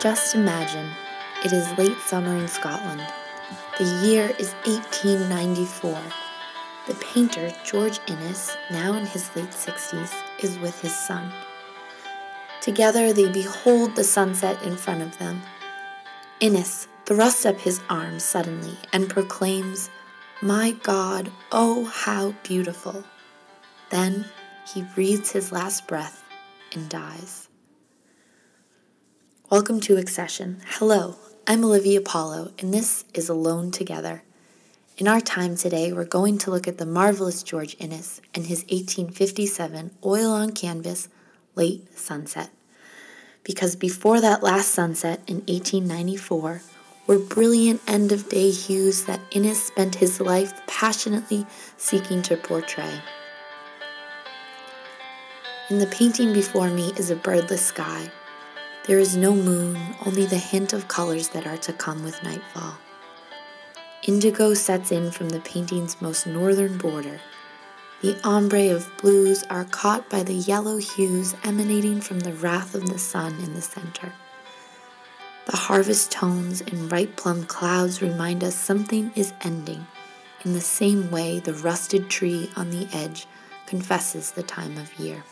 Just imagine, it is late summer in Scotland. The year is 1894. The painter George Inness, now in his late 60s, is with his son. Together they behold the sunset in front of them. Inness thrusts up his arms suddenly and proclaims, My God, oh how beautiful! Then he breathes his last breath and dies. Welcome to Accession. Hello, I'm Olivia Paulo, and this is Alone Together. In our time today, we're going to look at the marvelous George Inness and his 1857 oil on canvas Late Sunset. Because before that last sunset in 1894 were brilliant end of day hues that Inness spent his life passionately seeking to portray. In the painting before me is a birdless sky. There is no moon, only the hint of colors that are to come with nightfall. Indigo sets in from the painting's most northern border. The ombre of blues are caught by the yellow hues emanating from the wrath of the sun in the center. The harvest tones and ripe plum clouds remind us something is ending, in the same way the rusted tree on the edge confesses the time of year.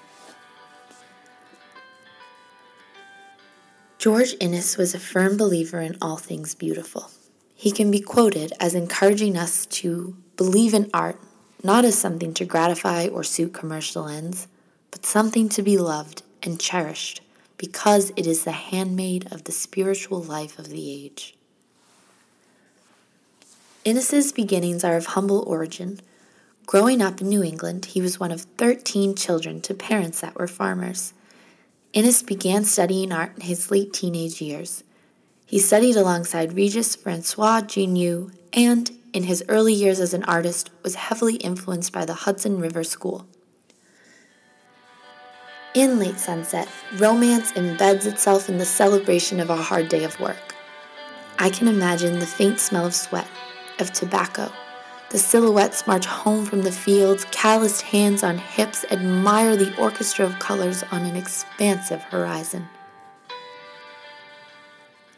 George Inness was a firm believer in all things beautiful. He can be quoted as encouraging us to believe in art not as something to gratify or suit commercial ends, but something to be loved and cherished because it is the handmaid of the spiritual life of the age. Inness's beginnings are of humble origin. Growing up in New England, he was one of 13 children to parents that were farmers. Inness began studying art in his late teenage years. He studied alongside Regis Francois Gignoux and, in his early years as an artist, was heavily influenced by the Hudson River School. In Late Sunset, romance embeds itself in the celebration of a hard day of work. I can imagine the faint smell of sweat, of tobacco, the silhouettes march home from the fields, calloused hands on hips admire the orchestra of colors on an expansive horizon.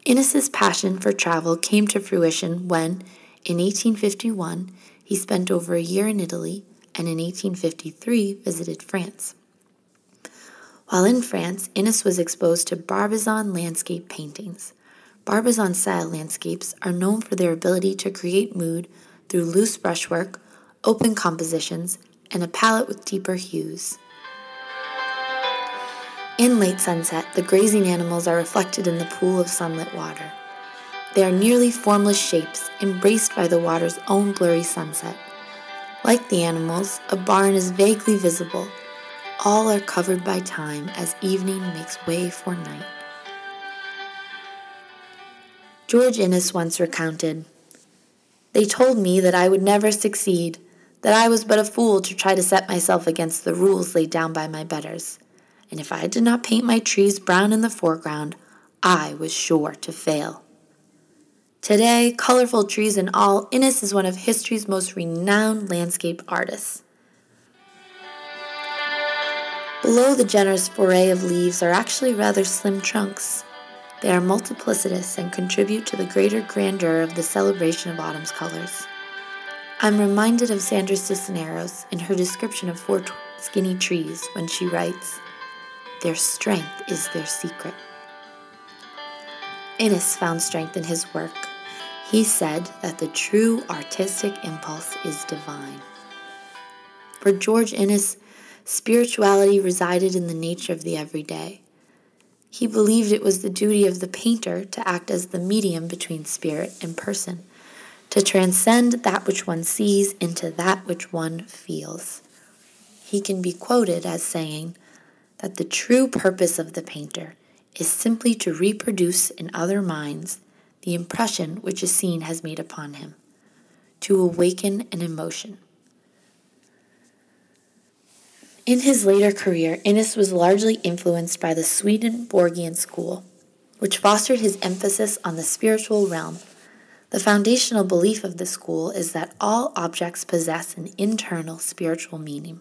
Inness's passion for travel came to fruition when, in 1851, he spent over a year in Italy and in 1853 visited France. While in France, Inness was exposed to Barbizon landscape paintings. Barbizon style landscapes are known for their ability to create mood through loose brushwork, open compositions, and a palette with deeper hues. In late sunset, the grazing animals are reflected in the pool of sunlit water. They are nearly formless shapes, embraced by the water's own blurry sunset. Like the animals, a barn is vaguely visible. All are covered by time as evening makes way for night. George Inness once recounted they told me that I would never succeed, that I was but a fool to try to set myself against the rules laid down by my betters, and if I did not paint my trees brown in the foreground, I was sure to fail. Today, colorful trees and all, Inness is one of history's most renowned landscape artists. Below the generous foray of leaves are actually rather slim trunks, they are multiplicitous and contribute to the greater grandeur of the celebration of autumn's colors. I'm reminded of Sandra Cisneros in her description of four skinny trees when she writes, Their strength is their secret. Inness found strength in his work. He said that the true artistic impulse is divine. For George Inness, spirituality resided in the nature of the everyday. He believed it was the duty of the painter to act as the medium between spirit and person, to transcend that which one sees into that which one feels. He can be quoted as saying that the true purpose of the painter is simply to reproduce in other minds the impression which a scene has made upon him, to awaken an emotion. In his later career, Inness was largely influenced by the Swedenborgian school, which fostered his emphasis on the spiritual realm. The foundational belief of the school is that all objects possess an internal spiritual meaning.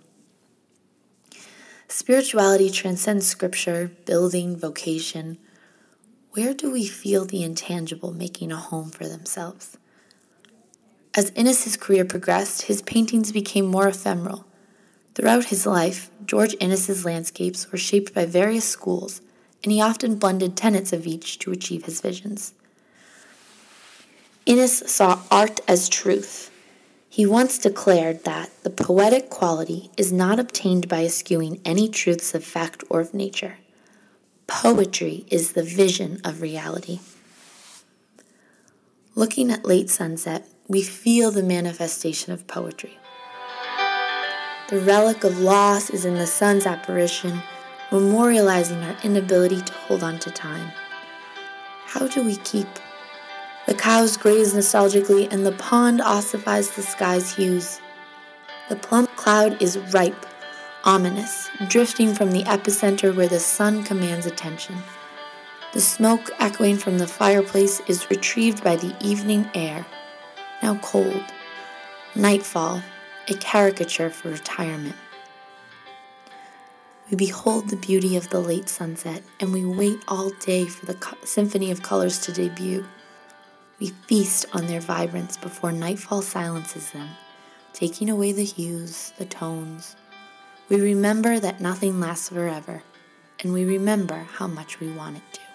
Spirituality transcends scripture, building, vocation. where do we feel the intangible making a home for themselves? As Inness's career progressed, his paintings became more ephemeral. Throughout his life, George Inness's landscapes were shaped by various schools, and he often blended tenets of each to achieve his visions. Inness saw art as truth. He once declared that the poetic quality is not obtained by eschewing any truths of fact or of nature. Poetry is the vision of reality. Looking at late sunset, we feel the manifestation of poetry. The relic of loss is in the sun's apparition, memorializing our inability to hold on to time. How do we keep? The cows graze nostalgically, and the pond ossifies the sky's hues. The plump cloud is ripe ominous, drifting from the epicenter where the sun commands attention. The smoke echoing from the fireplace is retrieved by the evening air, now cold. Nightfall, a caricature for retirement. We behold the beauty of the late sunset, and we wait all day for the co- symphony of colors to debut. We feast on their vibrance before nightfall silences them, taking away the hues, the tones, we remember that nothing lasts forever, and we remember how much we want it to.